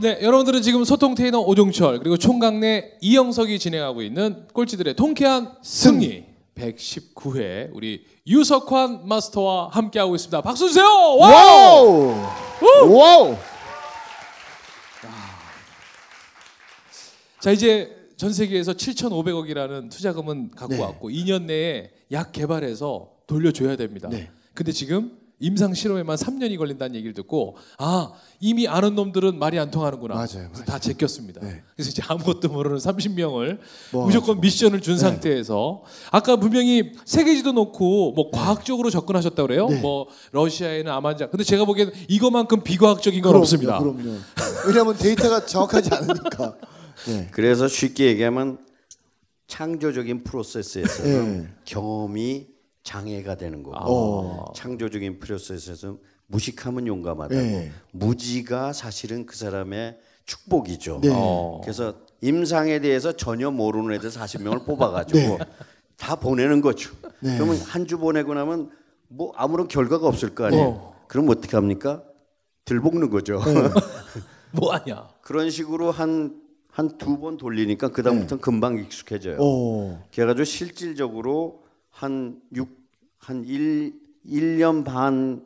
네, 여러분들은 지금 소통테이너 오종철 그리고 총각네 이영석이 진행하고 있는 꼴찌들의 통쾌한 승리 119회 우리 유석환 마스터와 함께하고 있습니다. 박수 주세요. Wow! Wow! Wow! 자 이제 전 세계에서 7,500억이라는 투자금은 갖고 네. 왔고 2년 내에 약 개발해서 돌려줘야 됩니다. 네. 근데 지금 임상 실험에만 3년이 걸린다는 얘기를 듣고 아 이미 아는 놈들은 말이 안 통하는구나. 맞아요, 그래서 맞아요. 다 제꼈습니다. 네. 그래서 이제 아무것도 모르는 30명을 뭐 무조건 미션을 준 네. 상태에서 아까 분명히 세계지도 놓고 뭐 과학적으로 접근하셨다 그래요. 네. 뭐 러시아에는 암환자. 근데 제가 보기에는 이거만큼 비과학적인 건 그럼요, 없습니다. 그럼요. 왜냐하면 데이터가 정확하지 않으니까. 네. 그래서 쉽게 얘기하면 창조적인 프로세스에서는 네. 경험이 장애가 되는 거고 어. 창조적인 프로세스에서 무식하면 용감하다고 네. 무지가 사실은 그 사람의 축복이죠. 네. 어. 그래서 임상에 대해서 전혀 모르는 애들 40명을 뽑아가지고 네. 다 보내는 거죠. 네. 그러면 한 주 보내고 나면 뭐 아무런 결과가 없을 거 아니에요. 어. 그럼 어떻게 합니까? 들볶는 거죠. 뭐 하냐? 그런 식으로 한 한 두 번 돌리니까 그 다음부터 는 금방 익숙해져요. 오. 그래가지고 실질적으로 한육한 1, 1년 반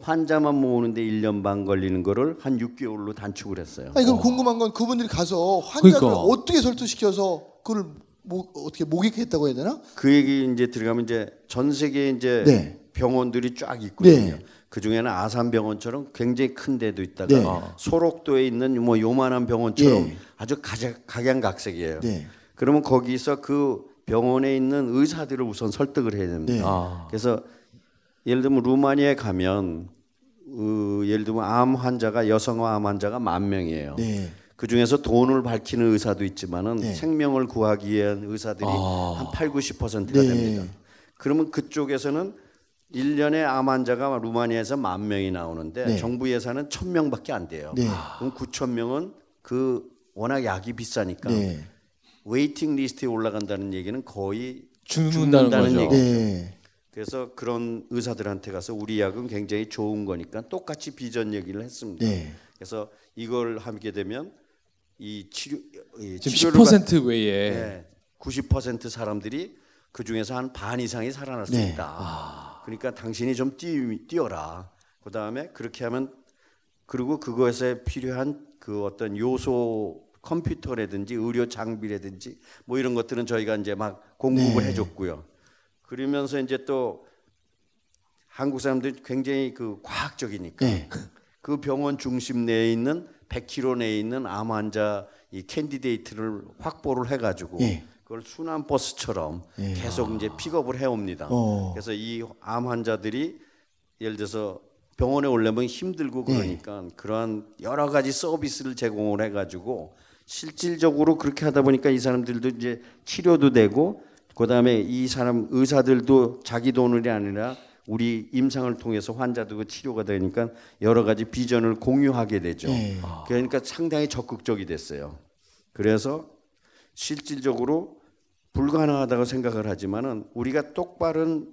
환자만 모으는데 1년 반 걸리는 거를 한 6개월로 단축을 했어요. 아니 그럼 궁금한 건 그분들이 가서 환자를 그러니까. 어떻게 설득시켜서 그걸 모, 어떻게 목익했다고 해야 되나? 그 얘기 이제 들어가면 이제 전 세계에 이제 네. 병원들이 쫙 있거든요. 네. 그 중에는 아산 병원처럼 굉장히 큰 데도 있다가 네. 소록도에 있는 뭐 요만한 병원처럼 예. 아주 가자, 각양각색이에요. 네. 그러면 거기서 그 병원에 있는 의사들을 우선 설득을 해야 됩니다. 네. 아. 그래서 예를 들면 루마니아에 가면 어, 예를 들면 암 환자가 여성화 암 환자가 만 명이에요. 네. 그 중에서 돈을 밝히는 의사도 있지만은 네. 생명을 구하기 위한 의사들이 아. 한 8, 90%가 네. 됩니다. 그러면 그쪽에서는 1년에 암 환자가 루마니아에서 만 명이 나오는데 네. 정부 예산은 1000명밖에 안 돼요. 네. 그럼 9000명은 그 워낙 약이 비싸니까 네. waiting list에 올라간다는 얘기는 거의 죽는다는, 죽는다는 거죠. 얘기. 네. 그래서 그런 의사들한테 가서 우리 약은 굉장히 좋은 거니까 똑같이 비전 얘기를 했습니다. 네. 그래서 이걸 하게 되면 이 치료 이 지금 치료를 10% 외에 네, 90% 사람들이 그 중에서 한 반 이상이 살아날 수 네. 있다. 그러니까 당신이 좀 뛰, 뛰어라. 그 다음에 그렇게 하면 그리고 그것에 필요한 그 어떤 요소 컴퓨터라든지 의료 장비라든지 뭐 이런 것들은 저희가 이제 막 공급을 네. 해줬고요. 그러면서 이제 또 한국 사람들이 굉장히 그 과학적이니까 네. 그 병원 중심 내에 있는 100km 내에 있는 암 환자 이 candidate를 확보를 해가지고 예. 그걸 순환 버스처럼 예. 계속 이제 pick up을 해옵니다. 어. 그래서 이 암 환자들이 예를 들어서 병원에 오려면 힘들고 예. 그러니까 그러한 여러 가지 서비스를 제공을 해가지고 실질적으로 그렇게 하다 보니까 이 사람들도 이제 치료도 되고 그다음에 이 사람 의사들도 자기 돈이 아니라 우리 임상을 통해서 환자도 그 치료가 되니까 여러 가지 비전을 공유하게 되죠. 네. 그러니까 상당히 적극적이 됐어요. 그래서 실질적으로 불가능하다고 생각을 하지만은 우리가 똑바른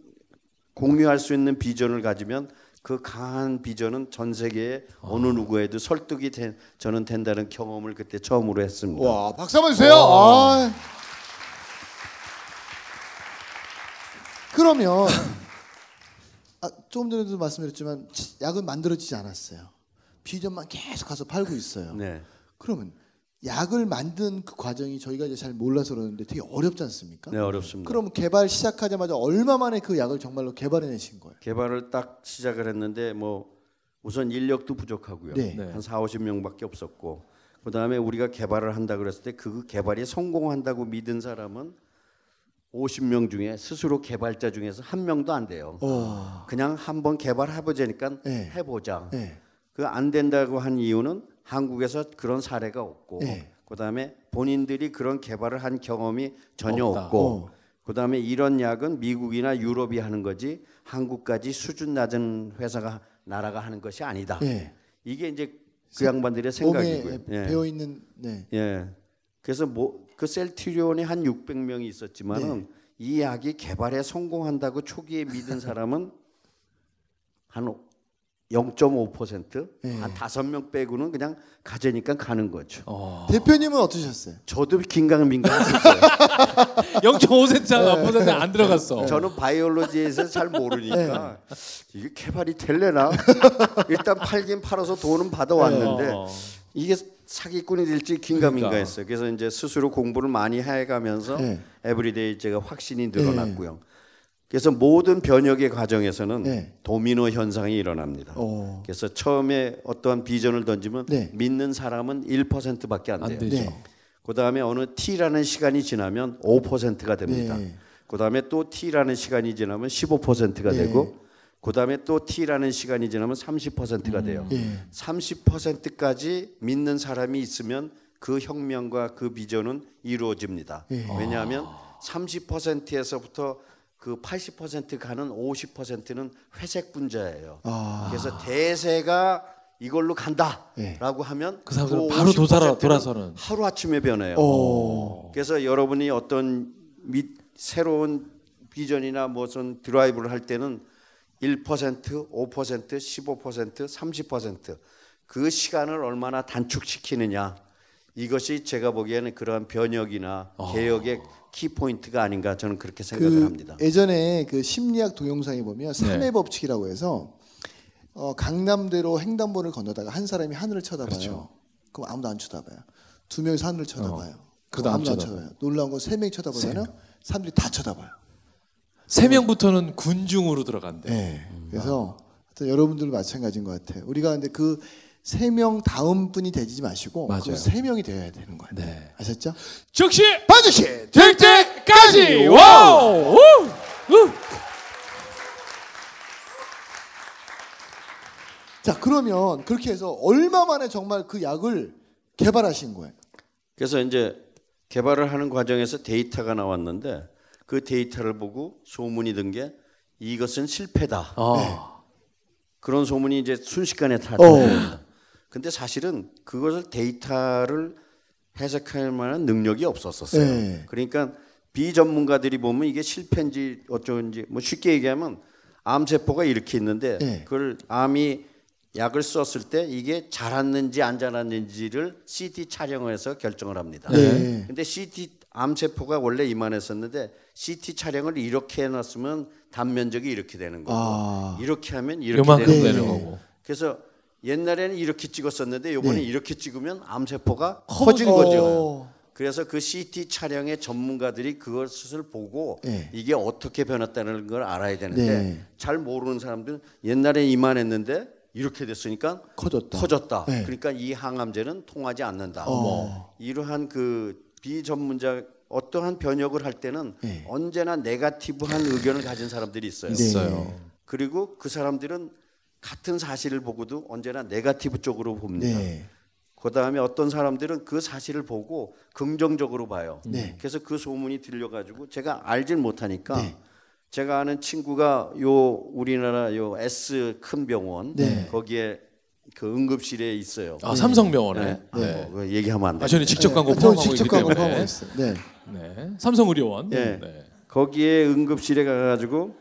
공유할 수 있는 비전을 가지면 그 강한 비전은 전 세계에 어느 누구에도 설득이 된, 저는 된다는 경험을 그때 처음으로 했습니다. 와 박수 한번 주세요. 아. 그러면 아, 조금 전에도 말씀드렸지만 치- 약은 만들어지지 않았어요. 비전만 계속 가서 팔고 있어요. 네. 그러면 약을 만든 그 과정이 저희가 이제 잘 몰라서 그러는데 되게 어렵지 않습니까? 네, 어렵습니다. 그럼 개발 시작하자마자 얼마 만에 그 약을 정말로 개발해내신 거예요? 개발을 딱 시작을 했는데 뭐 우선 인력도 부족하고요. 네. 네. 한 4, 50명밖에 없었고 그다음에 우리가 개발을 한다 그랬을 때 그 개발이 성공한다고 믿은 사람은 50명 중에 스스로 개발자 중에서 한 명도 안 돼요. 어. 그냥 한번 개발해 보자니까 네. 해 보자. 네. 그안 된다고 한 이유는 한국에서 그런 사례가 없고 네. 그다음에 본인들이 그런 개발을 한 경험이 전혀 없다. 없고 어. 그다음에 이런 약은 미국이나 유럽이 하는 거지 한국까지 수준 낮은 회사가 나라가 하는 것이 아니다. 네. 이게 이제 그 양반들의 생각이고요. 예. 배어 있는 네. 예. 그래서 뭐 그 셀트리온이 한 600명이 있었지만은 네. 이 약이 개발에 성공한다고 초기에 믿은 사람은 한 0.5%, 네. 한 다섯 명 빼고는 그냥 가재니까 가는 거죠. 어. 대표님은 어떠셨어요? 저도 긴가민가했어요. 0.5cm 안 들어갔어. 저는 biology에서 잘 모르니까 이게 개발이 될래나 일단 팔긴 팔아서 돈은 받아왔는데 어. 이게 사기꾼이 될지 긴가민가했어요. 그래서 이제 스스로 공부를 많이 해가면서 네. everyday 제가 확신이 늘어났고요. 그래서 모든 변혁의 과정에서는 네. 도미노 현상이 일어납니다. 어. 그래서 처음에 어떠한 비전을 던지면 네. 믿는 사람은 1%밖에 안 돼요. 안 되죠. 네. 그다음에 어느 T라는 시간이 지나면 5%가 됩니다. 네. 그다음에 또 T라는 시간이 지나면 15%가 네. 되고 그다음에 또 T라는 시간이 지나면 30%가 돼요. 예. 30%까지 믿는 사람이 있으면 그 혁명과 그 비전은 이루어집니다. 예. 왜냐하면 30%에서부터 그 80% 가는 50%는 회색 분자예요. 아. 그래서 대세가 이걸로 예. 간다라고 하면 그 사람들은 바로 도살아- 돌아서는. 하루 아침에 변해요. 어. 그래서 여러분이 어떤 미, 새로운 비전이나 무슨 드라이브를 할 때는 1%, 5%, 15%, 30%그 시간을 얼마나 단축시키느냐 이것이 제가 보기에는 그러한 변혁이나 개혁의 키 포인트가 아닌가 저는 그렇게 생각을 그 합니다. 예전에 그 심리학 동영상에 보면 네. 삼의 법칙이라고 해서 어, 강남대로 횡단보도를 건너다가 한 사람이 하늘을 쳐다봐요. 그렇죠. 그럼 아무도 안 쳐다봐요. 두 명이서 하늘을 쳐다봐요. 그러다 그럼 아무도 안안 쳐다봐요. 놀라운 건 세 명이 쳐다보면 사람들이 다 쳐다봐요. 세 명부터는 군중으로 들어간대. 네. 그래서 하여튼 여러분들도 마찬가지인 것 같아요. 우리가 근데 그 세 명 다음 분이 되지 마시고 맞아요. 그 세 명이 되어야 되는 거예요. 네. 아셨죠? 즉시 반드시 될 때까지 wow. 우! 자 그러면 그렇게 해서 얼마 만에 정말 그 약을 개발하신 거예요? 그래서 이제 개발을 하는 과정에서 데이터가 나왔는데 그 데이터를 보고 소문이 든 게 이것은 실패다. 아. 그런 소문이 이제 순식간에 다 어. 근데 사실은 그것을 데이터를 해석할 만한 능력이 없었었어요. 네. 그러니까 비전문가들이 보면 이게 실패인지 어쩌는지 뭐 쉽게 얘기하면 암 세포가 이렇게 있는데 네. 그걸 암이 약을 썼을 때 이게 자랐는지 안 자랐는지를 CT 촬영해서 결정을 합니다. 네. 근데 CT 암 세포가 원래 이만했었는데 CT 촬영을 이렇게 해놨으면 단면적이 이렇게 되는 거고 아. 이렇게 하면 이렇게 되는 네. 되는. 거고. 그래서 옛날에는 이렇게 찍었었는데 요번에 네. 이렇게 찍으면 암 세포가 커진 거죠. 어. 그래서 그 CT 촬영의 전문가들이 그것을 보고 네. 이게 어떻게 변했다는 걸 알아야 되는데 네. 잘 모르는 사람들은 옛날에 이만했는데 이렇게 됐으니까 커졌다. 커졌다. 네. 그러니까 이 항암제는 통하지 않는다. 어. 이러한 그 비전문자 어떠한 변혁을 할 때는 네. 언제나 네가티브한 의견을 가진 사람들이 있어요. 네. 있어요. 그리고 그 사람들은 같은 사실을 보고도 언제나 네가티브 쪽으로 봅니다. 네. 그 다음에 어떤 사람들은 그 사실을 보고 긍정적으로 봐요. 네. 그래서 그 소문이 들려가지고 제가 알질 못하니까 네. 제가 아는 친구가 요 우리나라 요 S 큰 병원 네. 거기에 그 응급실에 있어요. 아 삼성병원에. 네. 네. 뭐 얘기하면 안 돼. 아 저는 직접 광고 저 포함하고 직접 있기 광고 때문에. 포함했어요. 네. 네. 삼성의료원. 예. 네. 거기에 응급실에 가가지고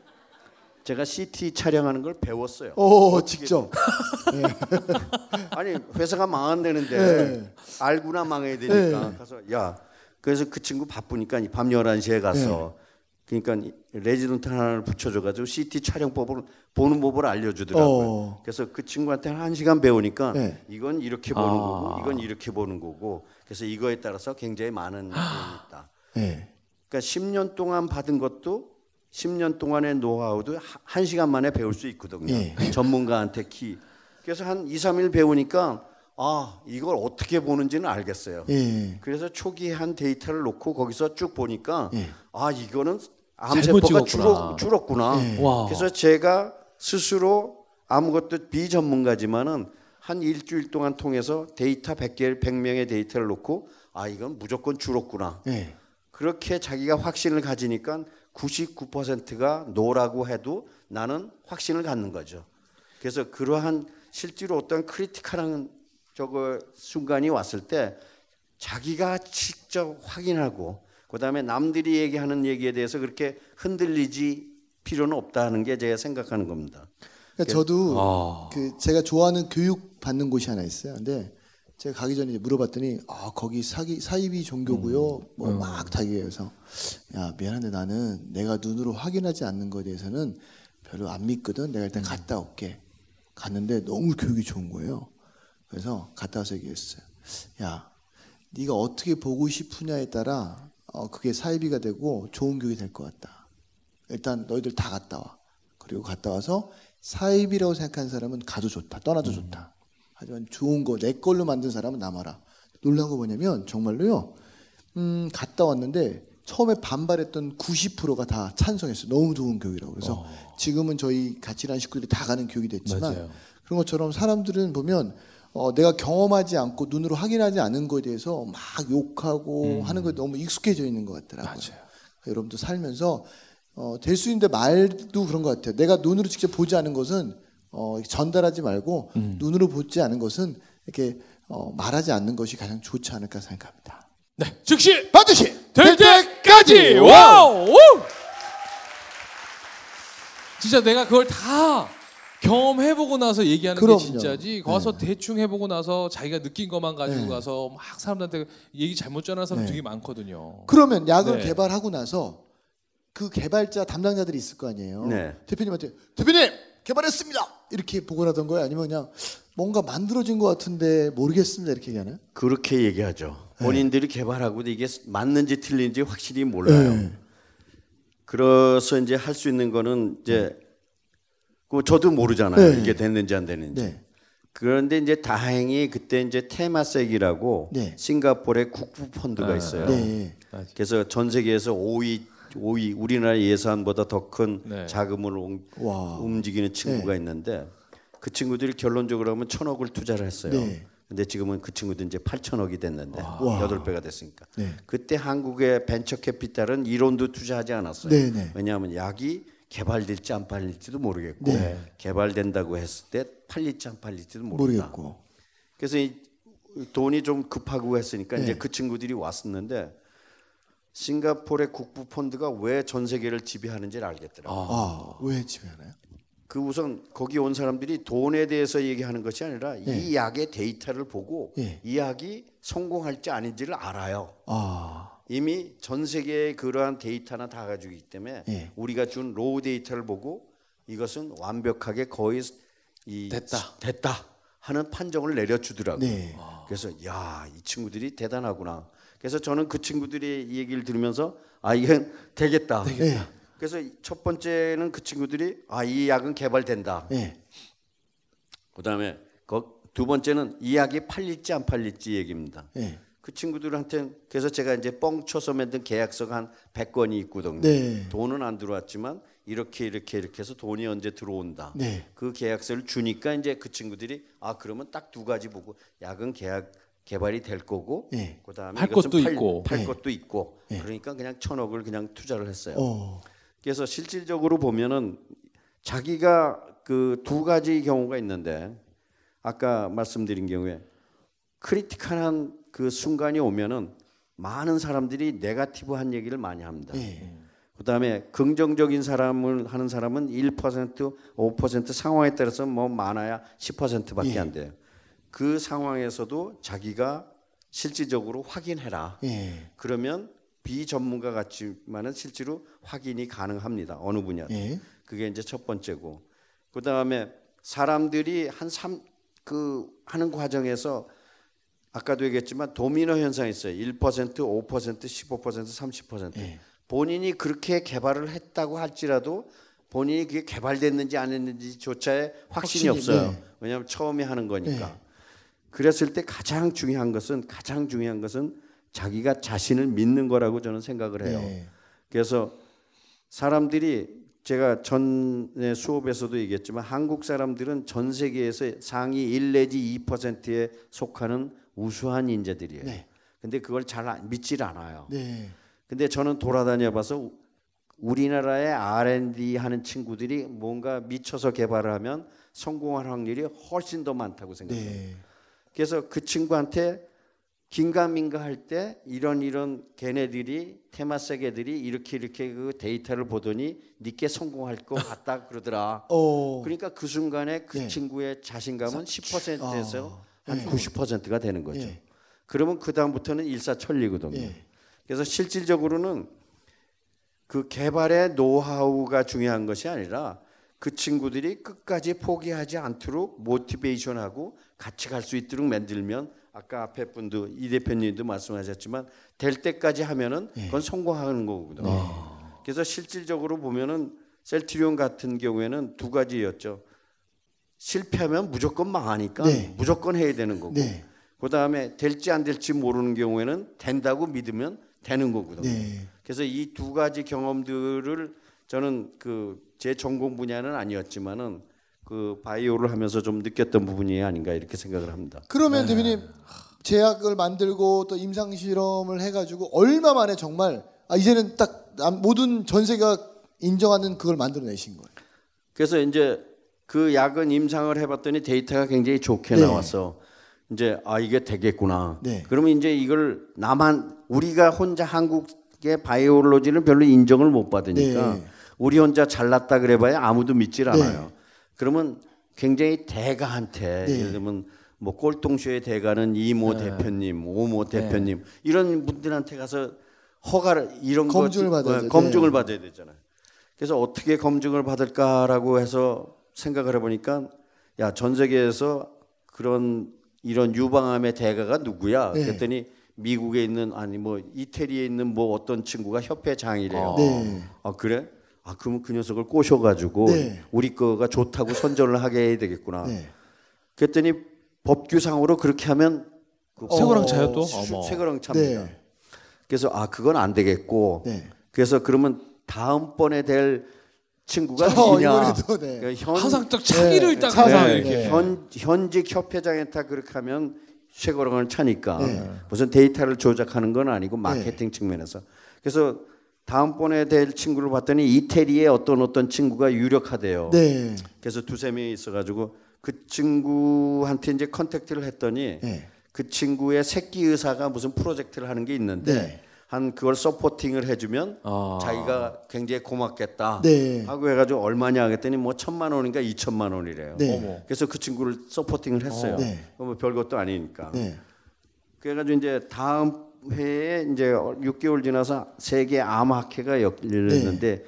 제가 CT 촬영하는 걸 배웠어요. 오 직접. 아니 회사가 망한다는데 네. 알고나 망해야 되니까 네. 가서 야 그래서 그 친구 바쁘니까 밤 11시에 가서 네. 그러니까 레지던트 하나를 붙여줘가지고 CT 촬영법을 보는 법을 알려주더라고요. 어. 그래서 그 친구한테 한 시간 배우니까 네. 이건 이렇게 보는 아. 거고 이건 이렇게 보는 거고 그래서 이거에 따라서 굉장히 많은 내용이 있다. 네. 그러니까 10년 동안 받은 것도 10년 동안의 노하우도 하- 한 시간 만에 배울 수 있거든요. 예. 전문가한테 키. 그래서 한 2, 3일 배우니까 아, 이걸 어떻게 보는지는 알겠어요. 예. 그래서 초기에 한 데이터를 놓고 거기서 쭉 보니까 예. 아, 이거는 암세포가. 줄었, 줄었구나. 예. 와. 그래서 제가 스스로 아무것도 비전문가지만은 한 일주일 동안 통해서 데이터 100개, 100명의 데이터를 놓고 아, 이건 무조건 줄었구나. 예. 그렇게 자기가 확신을 가지니까 99%가 no라고 해도 나는 확신을 갖는 거죠. 그래서 그러한 실제로 어떤 critical한 저거 순간이 왔을 때 자기가 직접 확인하고 그다음에 남들이 얘기하는 얘기에 대해서 그렇게 흔들리지 필요는 없다는 게 제가 생각하는 겁니다. 그러니까 저도 아. 그 제가 좋아하는 교육 받는 곳이 하나 있어요. 근데 제가 가기 전에 이제 물어봤더니 아 거기 사기 사이비 종교고요. 음. 뭐막다 얘기해서 야 미안한데 나는 내가 눈으로 확인하지 않는 거에 대해서는 별로 안 믿거든. 내가 음. 일단 갔다 올게. 갔는데 너무 교육이 좋은 거예요. 그래서 갔다 와서 얘기했어요. 야 네가 어떻게 보고 싶으냐에 따라 어, 그게 사이비가 되고 좋은 교육이 될 것 같다. 일단 너희들 다 갔다 와. 그리고 갔다 와서 사입이라고 생각하는 사람은 가도 좋다. 떠나도 좋다. 하지만 좋은 거 내 걸로 만든 사람은 남아라. 놀라운 거 뭐냐면 정말로요. 음, 갔다 왔는데 처음에 반발했던 90%가 다 찬성했어요. 너무 좋은 교육이라고. 그래서 지금은 저희 같이 일하는 식구들이 다 가는 교육이 됐지만 맞아요. 그런 것처럼 사람들은 보면 어, 내가 경험하지 않고 눈으로 확인하지 않은 거에 대해서 막 욕하고 하는 거에 너무 익숙해져 있는 것 같더라고요. 맞아요. 여러분도 살면서 어, 될 수 있는데 말도 그런 것 같아요. 내가 눈으로 직접 보지 않은 것은 어, 전달하지 말고 눈으로 보지 않은 것은 이렇게 어, 말하지 않는 것이 가장 좋지 않을까 생각합니다. 네, 즉시 반드시 될 때까지 wow! 우! 진짜 내가 그걸 다 경험해보고 나서 얘기하는 그럼요. 게 진짜지. 가서 대충 해보고 나서 자기가 느낀 것만 가지고 가서 막 사람들한테 얘기 잘못 전하는 사람 네. 되게 많거든요. 그러면 약을 네. 개발하고 나서 그 개발자 담당자들이 있을 거 아니에요. 네. 대표님한테 대표님 개발했습니다 이렇게 보고하던 거예요. 아니면 그냥 뭔가 만들어진 것 같은데 모르겠습니다 이렇게 얘기하나요? 그렇게 얘기하죠. 본인들이 개발하고도 이게 맞는지 틀린지 확실히 몰라요. 네. 그래서 이제 할 수 있는 거는 이제 그 저도 모르잖아요. 네. 이게 됐는지 안 됐는지. 네. 그런데 이제 다행히 그때 이제 테마색이라고 네. 싱가포르의 국부 펀드가 있어요. 네. 그래서 전 세계에서 5위 5위 우리나라 예산보다 더큰 네. 자금을 움- 와. 움직이는 친구가 있는데 그 친구들이 결론적으로 하면 천억을 투자를 했어요. 네. 근데 지금은 그 친구들 이제 8천억이 됐는데 와. 여덟 배가 됐으니까. 네. 그때 한국의 벤처 캐피탈은 1원도 투자하지 않았어요. 네, 네. 왜냐하면 약이 개발될지 안 팔릴지도 모르겠고 네. 개발된다고 했을 때 팔릴지 안 팔릴지도 모른다. 모르겠고. 그래서 이 돈이 좀 급하고 했으니까 네. 이제 그 친구들이 왔었는데 싱가포르의 국부 펀드가 왜 전 세계를 지배하는지를 알겠더라고요. 아, 왜 지배하나요? 그 우선 거기 온 사람들이 돈에 대해서 얘기하는 것이 아니라 이 약의 데이터를 보고 예. 이 약이 성공할지 아닌지를 알아요. 아, 이미 전 세계의 그러한 데이터나 다 가지고 있기 때문에 예. 우리가 준 raw data를 보고 이것은 완벽하게 거의 이 됐다. 됐다 하는 판정을 내려주더라고요. 네. 그래서 야 이 친구들이 대단하구나. 그래서 저는 그 친구들의 이 얘기를 들으면서 아 이게 되겠다. 네. 그래서 첫 번째는 그 친구들이 아 이 약은 개발된다. 네. 그다음에 그 두 번째는 이 약이 팔릴지 안 팔릴지 얘기입니다. 네. 그 친구들한테 그래서 제가 이제 뻥 쳐서 만든 계약서가 한 100건이 있거든요. 네. 돈은 안 들어왔지만 이렇게 이렇게 이렇게 해서 돈이 언제 들어온다. 네. 그 계약서를 주니까 이제 그 친구들이 아 그러면 딱 두 가지 보고 약은 계약 개발이 될 거고 네. 그다음에 팔 것도 팔, 있고. 팔 네. 것도 있고 그러니까 그냥 천억을 그냥 투자를 했어요. 어. 그래서 실질적으로 보면은 자기가 그 두 가지 경우가 있는데 아까 말씀드린 경우에 크리티컬한 그 순간이 오면은 많은 사람들이 네가티브한 얘기를 많이 합니다. 네. 그다음에 긍정적인 사람을 하는 사람은 1% 5% 상황에 따라서 뭐 많아야 10%밖에 안 돼요. 그 상황에서도 자기가 실질적으로 확인해라. 예. 그러면 비전문가 같지만은 실제로 확인이 가능합니다. 어느 분야. 예. 그게 이제 첫 번째고. 그다음에 사람들이 한3 그 하는 과정에서 아까도 얘기했지만 도미노 현상이 있어요. 1%, 5%, 15%, 30%. 예. 본인이 그렇게 개발을 했다고 할지라도 본인이 그게 개발됐는지 안 했는지조차의 확신이, 확신이, 없어요. 네. 왜냐하면 처음에 하는 거니까. 네. 그랬을 때 가장 중요한 것은 가장 중요한 것은 자기가 자신을 믿는 거라고 저는 생각을 해요. 네. 그래서 사람들이 제가 전에 수업에서도 얘기했지만 한국 사람들은 전 세계에서 상위 1 내지 2%에 속하는 우수한 인재들이에요. 네. 근데 그걸 잘 안- 믿질 않아요. 네. 근데 저는 돌아다녀 봐서 우리나라의 R&D 하는 친구들이 뭔가 미쳐서 개발을 하면 성공할 확률이 훨씬 더 많다고 생각해요. 네. 그래서 그 친구한테 긴가민가 할 때 이런 이런 걔네들이 테마 세계들이 이렇게 이렇게 그 데이터를 보더니 니께 성공할 것 같다 그러더라. 어. 그러니까 그 순간에 그 네. 친구의 자신감은 10%에서 아, 한 네. 90%가 되는 거죠. 예. 그러면 그 다음부터는 일사천리거든요. 예. 그래서 실질적으로는 그 개발의 노하우가 중요한 것이 아니라 그 친구들이 끝까지 포기하지 않도록 모티베이션하고 같이 갈 수 있도록 만들면 아까 앞에 분도 이 대표님도 말씀하셨지만 될 때까지 하면은 그건 성공하는 거거든요. 그래서 실질적으로 보면은 셀트리온 같은 경우에는 두 가지였죠. 실패하면 무조건 망하니까 네. 무조건 해야 되는 거고 네. 그 다음에 될지 안 될지 모르는 경우에는 된다고 믿으면 되는 거거든요. 네. 그래서 이 두 가지 경험들을 저는 그 제 전공 분야는 아니었지만은 그 바이오를 하면서 좀 느꼈던 부분이 아닌가 이렇게 생각을 합니다. 그러면 대표님 제약을 만들고 또 임상 실험을 해가지고 얼마 만에 정말 아 이제는 딱 남- 모든 전 세계가 인정하는 그걸 만들어내신 거예요. 그래서 이제 그 약은 임상을 해봤더니 데이터가 굉장히 좋게 네. 나왔어. 이제 아 이게 되겠구나. 네. 그러면 이제 이걸 나만 우리가 혼자 한국의 바이오로지를 별로 인정을 못 받으니까 네. 우리 혼자 잘났다 그래봐야 아무도 믿질 네. 않아요. 그러면 굉장히 대가한테 네. 예를 들면 뭐 꼴통쇼의 대가는 이모 대표님, 오모 대표님 이런 분들한테 가서 허가를 이런 거 검증을 지- 받아야죠. 어, 검증을 네. 받아야 되잖아요. 그래서 어떻게 검증을 받을까라고 해서 생각을 해보니까 야 전 세계에서 그런 이런 유방암의 대가가 누구야? 네. 그랬더니 미국에 있는 아니 뭐 이태리에 있는 뭐 어떤 친구가 협회 장이래요. 네. 아 그래? 아 그러면 그 녀석을 꼬셔가지고 네. 우리 거가 좋다고 선전을 하게 해야 되겠구나. 네. 그랬더니 법규상으로 그렇게 하면 그 쇠고랑 차요 또? 쇠고랑 차입니다. 네. 그래서 아 그건 안 되겠고 네. 그래서 그러면 다음번에 될 친구가 어, 누구냐? 이번에도, 네. 그러니까 현, 항상 딱 차기를 네, 딱 항상 네, 이렇게. 네. 현 현직 협회장한테 그렇게 하면 쇠고랑을 차니까 네. 무슨 데이터를 조작하는 건 아니고 마케팅 측면에서 그래서 다음번에 될 친구를 봤더니 이태리에 어떤 어떤 친구가 유력하대요. 네. 그래서 두세 명이 있어가지고 그 친구한테 이제 contact를 했더니 네. 그 친구의 새끼 의사가 무슨 프로젝트를 하는 게 있는데 네. 한 그걸 서포팅을 해주면 아. 자기가 굉장히 고맙겠다 네. 하고 해가지고 얼마냐 하겠더니 뭐 천만 원인가 이천만 원이래요. 네. 그래서 그 친구를 서포팅을 했어요. 어. 네. 뭐 별것도 아니니까. 네. 그래가지고 이제 다음 회에 이제 6개월 지나서 세계 암학회가 열렸는데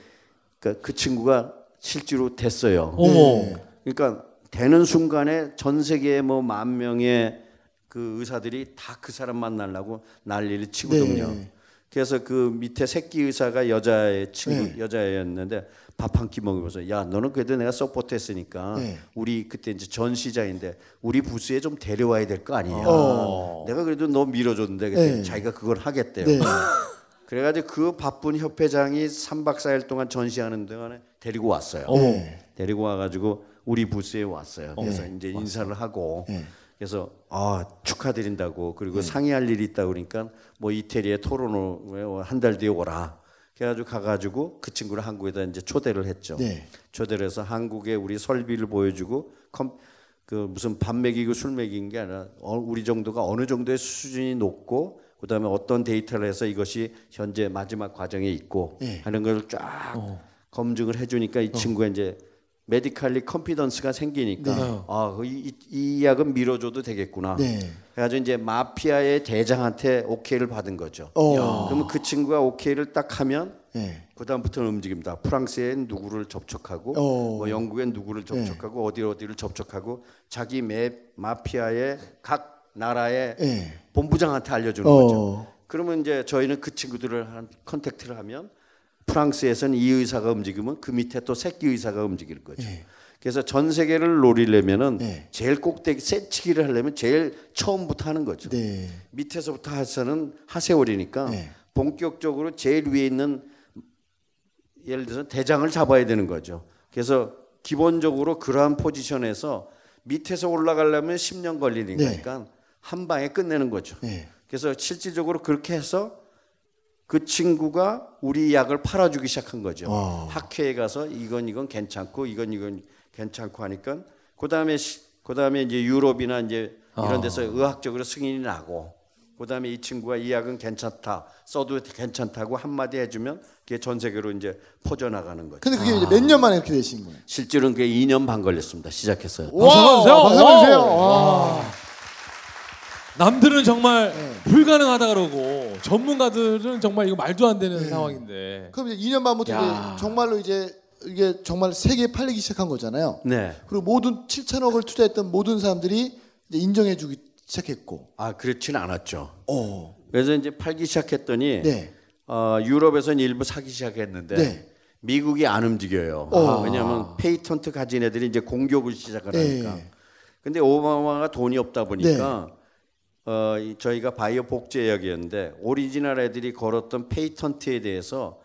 그, 그 친구가 실제로 됐어요. 어머. 네. 그러니까 되는 순간에 전 세계에 뭐만 명의 그 의사들이 다 그 사람 만나려고 난리를 치거든요. 네. 그래서 그 밑에 새끼 의사가 여자의 친구 네. 여자였는데 밥 한 끼 먹으면서 야 너는 그래도 내가 서포트했으니까 네. 우리 그때 이제 전 시장인데 우리 부스에 좀 데려와야 될 거 아니냐. 어. 내가 그래도 너 밀어줬는데 그때 네. 자기가 그걸 하겠대요. 네. 그래가지고 그 바쁜 협회장이 3박 4일 동안 전시하는 동안에 데리고 왔어요. 어머. 데리고 와가지고 우리 부스에 왔어요. 그래서 이제 인사를 하고 네. 그래서 아 축하드린다고 그리고 상의할 일이 있다 그러니까 뭐 이태리에 토론을 한 달 뒤에 오라. 그래가지고 가가지고 그 친구를 한국에다 이제 초대를 했죠. 네. 초대를 해서 한국의 우리 설비를 보여주고 컴, 그 무슨 밥 먹이고 술 먹인 게 아니라 어, 우리 정도가 어느 정도의 수준이 높고 그다음에 어떤 데이터를 해서 이것이 현재 마지막 과정에 있고 네. 하는 걸 쫙 검증을 해주니까 이 친구가 이제 메디칼리 컨피던스가 생기니까 아이 이, 이 약은 밀어줘도 되겠구나. 네. 그래가지고 이제 마피아의 대장한테 오케이를 받은 거죠. 어. 그러면 그 친구가 오케이를 딱 하면 네. 그 다음부터는 움직입니다. 프랑스엔 누구를 접촉하고, 어. 뭐 영국엔 누구를 접촉하고, 어디 어디를 접촉하고, 자기 매 마피아의 각 나라의 네. 본부장한테 알려주는 어. 거죠. 그러면 이제 저희는 그 친구들을 한 contact를 하면 프랑스에서는 이 의사가 움직이면 그 밑에 또 새끼 의사가 움직일 거죠. 그래서 전 세계를 노리려면은 네. 제일 꼭대기 세치기를 하려면 제일 처음부터 하는 거죠. 네. 밑에서부터 해서는 하세월이니까 네. 본격적으로 제일 위에 있는 예를 들어서 대장을 잡아야 되는 거죠. 그래서 기본적으로 그러한 포지션에서 밑에서 올라가려면 10년 걸리니까 네. 한 방에 끝내는 거죠. 네. 그래서 실질적으로 그렇게 해서 그 친구가 우리 약을 팔아주기 시작한 거죠. 와. 학회에 가서 이건 이건 괜찮고 이건 이건 괜찮고 하니까 그 다음에 그 다음에 이제 유럽이나 이제 이런 데서 의학적으로 승인이 나고 그 그다음에 이 친구가 이 약은 괜찮다, 써도 괜찮다고 한마디 해주면 그게 전 세계로 이제 퍼져나가는 거죠. 근데 그게 이제 몇년 만에 이렇게 되신 거예요? 실제로는 그게 2년 반 걸렸습니다. 시작했어요. 박수 한번 주세요. 박수 한번 주세요. 와우. 와. 남들은 정말 네. 불가능하다 그러고 전문가들은 정말 이거 말도 안 되는 상황인데. 그럼 이제 2년 반부터 야. 이제 정말로 이제 이게 정말 세계에 팔리기 시작한 거잖아요. 네. 그리고 모든 7천억을 투자했던 모든 사람들이 이제 인정해주기 시작했고. 아 그렇진 않았죠. 어. 그래서 이제 팔기 시작했더니 네. 어, 유럽에서는 일부 사기 시작했는데 네. 미국이 안 움직여요. 어. 왜냐하면 patent 가진 애들이 이제 공격을 시작을 네. 하니까. 근데 오바마가 돈이 없다 보니까 어, 이 저희가 바이오 복제약이었는데 오리지널 애들이 걸었던 patent에 대해서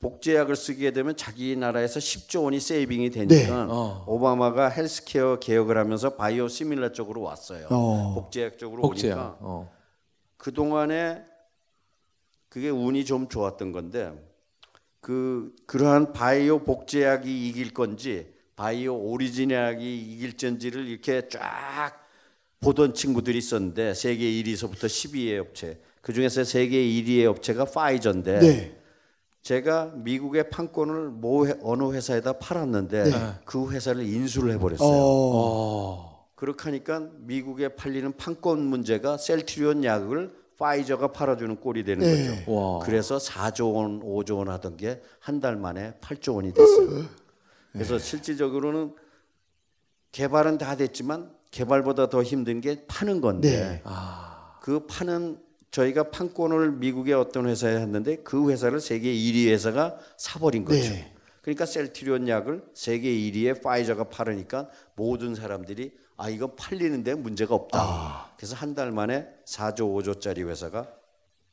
복제약을 쓰게 되면 자기 나라에서 10조 원이 saving이 되니까 네. 어. 오바마가 헬스케어 개혁을 하면서 바이오 시밀라 쪽으로 왔어요. 어. 복제약 쪽으로 복제약. 오니까 어. 그 동안에 그게 운이 좀 좋았던 건데 그 그러한 바이오 복제약이 이길 건지 바이오 오리지널약이 이길 건지를 이렇게 쫙 보던 친구들이 있었는데 세계 1위서부터 12위의 업체 그 중에서 세계 1위의 업체가 파이저인데 네. 제가 미국의 판권을 모 회- 어느 회사에다 팔았는데 그 회사를 인수를 해버렸어요. 어. 어. 그렇게 하니까 미국에 팔리는 판권 문제가 셀트리온 약을 파이저가 팔아주는 꼴이 되는 네. 거죠. 와. 그래서 4조 원, 5조 원 하던 게 한 달 만에 8조 원이 됐어요. 그래서 실질적으로는 개발은 다 됐지만 개발보다 더 힘든 게 파는 건데 네. 그 파는 저희가 판권을 미국의 어떤 회사에 했는데 그 회사를 세계 1위 회사가 사버린 거죠. 네. 그러니까 셀트리온 약을 세계 1위의 파이저가 팔으니까 모든 사람들이 아 이건 팔리는데 문제가 없다. 그래서 한 달 만에 4조 5조짜리 회사가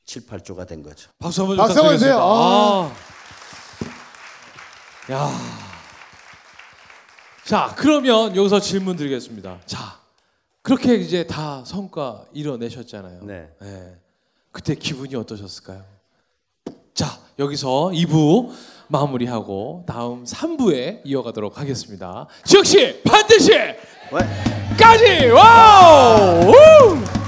7, 8조가 된 거죠. 박수 한번 박수 한번 부탁드리겠습니다. 주세요. 아. 야. 자, 그러면 여기서 질문 드리겠습니다. 자, 그렇게 이제 다 성과 이뤄내셨잖아요. 네. 예. 그때 기분이 어떠셨을까요? 자, 여기서 2부 마무리하고 다음 3부에 이어가도록 하겠습니다. 즉시 반드시 왜? 까지 와우! 우!